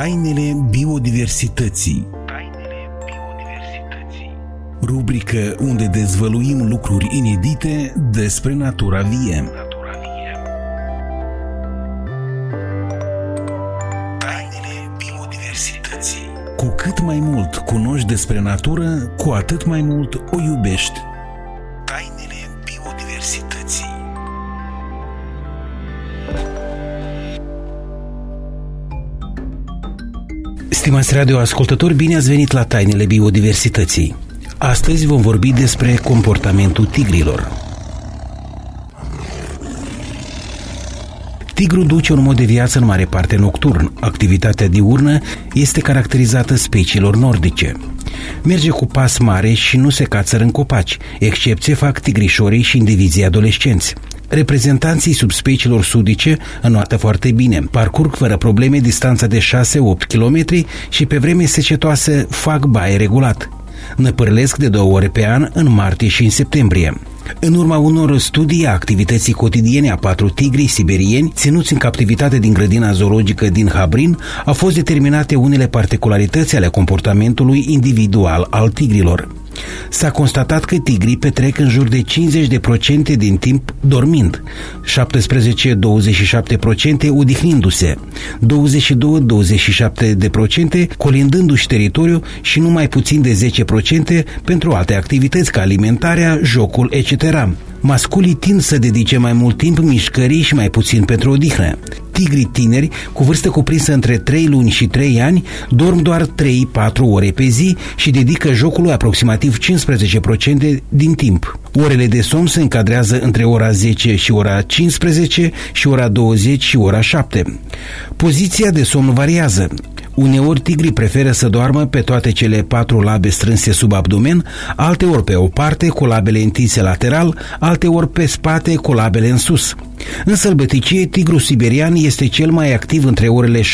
Tainele biodiversității Rubrică unde dezvăluim lucruri inedite despre natura vie. Tainele biodiversității Cu cât mai mult cunoști despre natură, cu atât mai mult o iubești. Stimați radioascultători, bine ați venit la Tainele Biodiversității. Astăzi vom vorbi despre comportamentul tigrilor. Tigrul duce un mod de viață în mare parte nocturn. Activitatea diurnă este caracterizată speciilor nordice. Merge cu pas mare și nu se cațără în copaci. Excepție fac tigrișorii și indivizii adolescenți. Reprezentanții subspeciilor sudice înoată foarte bine, parcurg fără probleme distanța de 6-8 km și pe vreme secetoase fac baie regulat. Năpârlesc de două ore pe an în martie și în septembrie. În urma unor studii a activității cotidiene a patru tigri siberieni ținuți în captivitate din grădina zoologică din Habrin, au fost determinate unele particularități ale comportamentului individual al tigrilor. S-a constatat că tigrii petrec în jur de 50% din timp dormind, 17-27% odihnindu-se, 22-27% colindându-și teritoriul și nu mai puțin de 10% pentru alte activități ca alimentarea, jocul, etc. Masculii tind să dedice mai mult timp mișcării și mai puțin pentru odihnă. Tigrii tineri, cu vârstă cuprinsă între 3 luni și 3 ani, dorm doar 3-4 ore pe zi și dedică jocului aproximativ 15% din timp. Orele de somn se încadrează între ora 10 și ora 15 și ora 20 și ora 7. Poziția de somn variază. Uneori tigrii preferă să doarmă pe toate cele patru labe strânse sub abdomen, alteori pe o parte cu labele întinse lateral, alteori pe spate cu labele în sus. În sălbăticie, tigru siberian este cel mai activ între orele 16-23,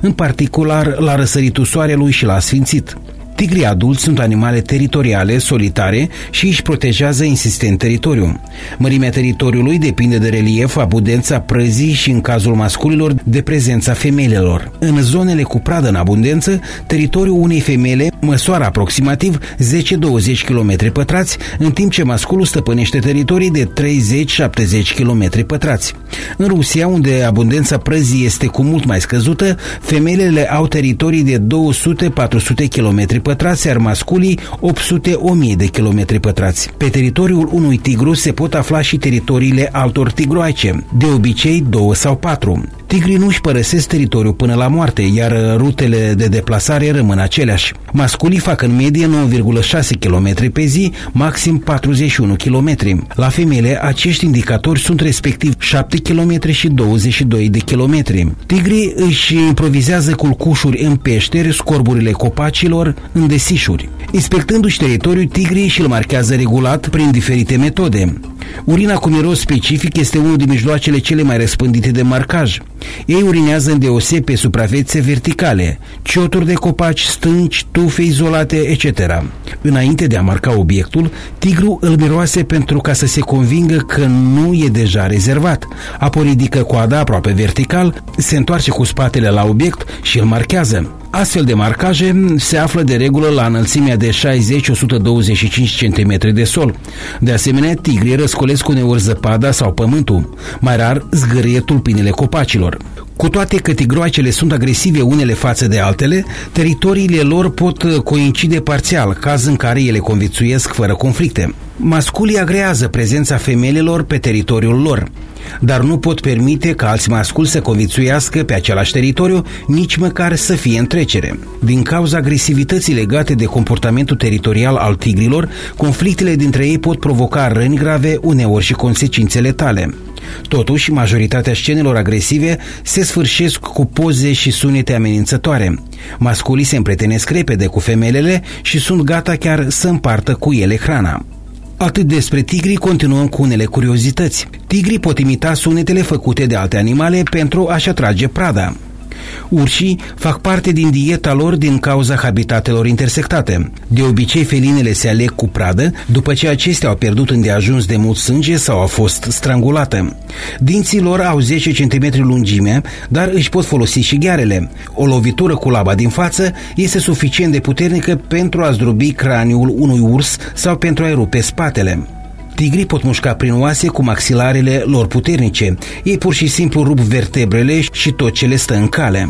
în particular la răsăritul soarelui și la sfințit. Tigrii adulți sunt animale teritoriale, solitare și își protejează insistent teritoriul. Mărimea teritoriului depinde de relief, abundența prăzii și, în cazul masculilor, de prezența femelelor. În zonele cu pradă în abundență, teritoriul unei femele măsoară aproximativ 10-20 km pătrați, în timp ce masculul stăpânește teritorii de 30-70 km pătrați. În Rusia, unde abundența prăzii este cu mult mai scăzută, femelele au teritorii de 200-400 km pătrați pătrați, iar masculii 800-1000 de kilometri pătrați. Pe teritoriul unui tigru se pot afla și teritoriile altor tigroaice, de obicei două sau patru. Tigrii nu își părăsesc teritoriul până la moarte, iar rutele de deplasare rămân aceleași. Masculii fac în medie 9,6 km pe zi, maxim 41 km. La femeile, acești indicatori sunt respectiv 7 km și 22 de km. Tigrii își improvizează culcușuri în peșteri, scorburile copacilor, în desișuri. Inspectându-și teritoriul, tigrii și-l marchează regulat prin diferite metode. Urina cu miros specific este unul din mijloacele cele mai răspândite de marcaj. Ei urinează îndeoseb pe suprafețe verticale, cioturi de copaci, stânci, tufe izolate, etc. Înainte de a marca obiectul, tigru îl miroase pentru ca să se convingă că nu e deja rezervat. Apoi ridică coada aproape vertical, se întoarce cu spatele la obiect și îl marchează. Astfel de marcaje se află de regulă la înălțimea de 60-125 cm de sol. De asemenea, tigrii răscolesc uneori zăpada sau pământul, mai rar zgârie tulpinile copacilor. Cu toate că tigroacele sunt agresive unele față de altele, teritoriile lor pot coincide parțial, caz în care ele conviețuiesc fără conflicte. Masculii agrează prezența femelelor pe teritoriul lor, dar nu pot permite ca alți masculi să conviețuiască pe același teritoriu, nici măcar să fie în trecere. Din cauza agresivității legate de comportamentul teritorial al tigrilor, conflictele dintre ei pot provoca răni grave, uneori și consecințe letale. Totuși, majoritatea scenelor agresive se sfârșesc cu poze și sunete amenințătoare. Masculii se împretenesc repede cu femelele și sunt gata chiar să împartă cu ele hrana. Atât despre tigri, continuăm cu unele curiozități. Tigrii pot imita sunetele făcute de alte animale pentru a-și atrage prada. Urșii fac parte din dieta lor din cauza habitatelor intersectate. De obicei, felinele se aleg cu pradă după ce acestea au pierdut îndeajuns de mult sânge sau au fost strangulate. Dinții lor au 10 cm lungime, dar își pot folosi și ghearele. O lovitură cu laba din față este suficient de puternică pentru a zdrobi craniul unui urs sau pentru a-i rupe spatele. Tigrii pot mușca prin oase cu maxilarele lor puternice. Ei pur și simplu rup vertebrele și tot ce le stă în cale.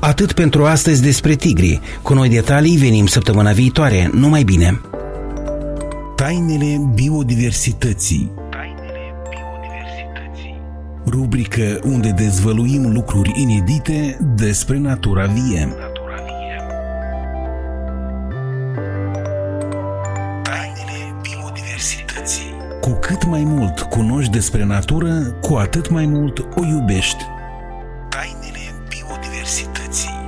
Atât pentru astăzi despre tigri. Cu noi detalii venim săptămâna viitoare. Numai bine! Tainele biodiversității Rubrică unde dezvăluim lucruri inedite despre natura vie. Cu cât mai mult cunoști despre natură, cu atât mai mult o iubești. Tainele biodiversității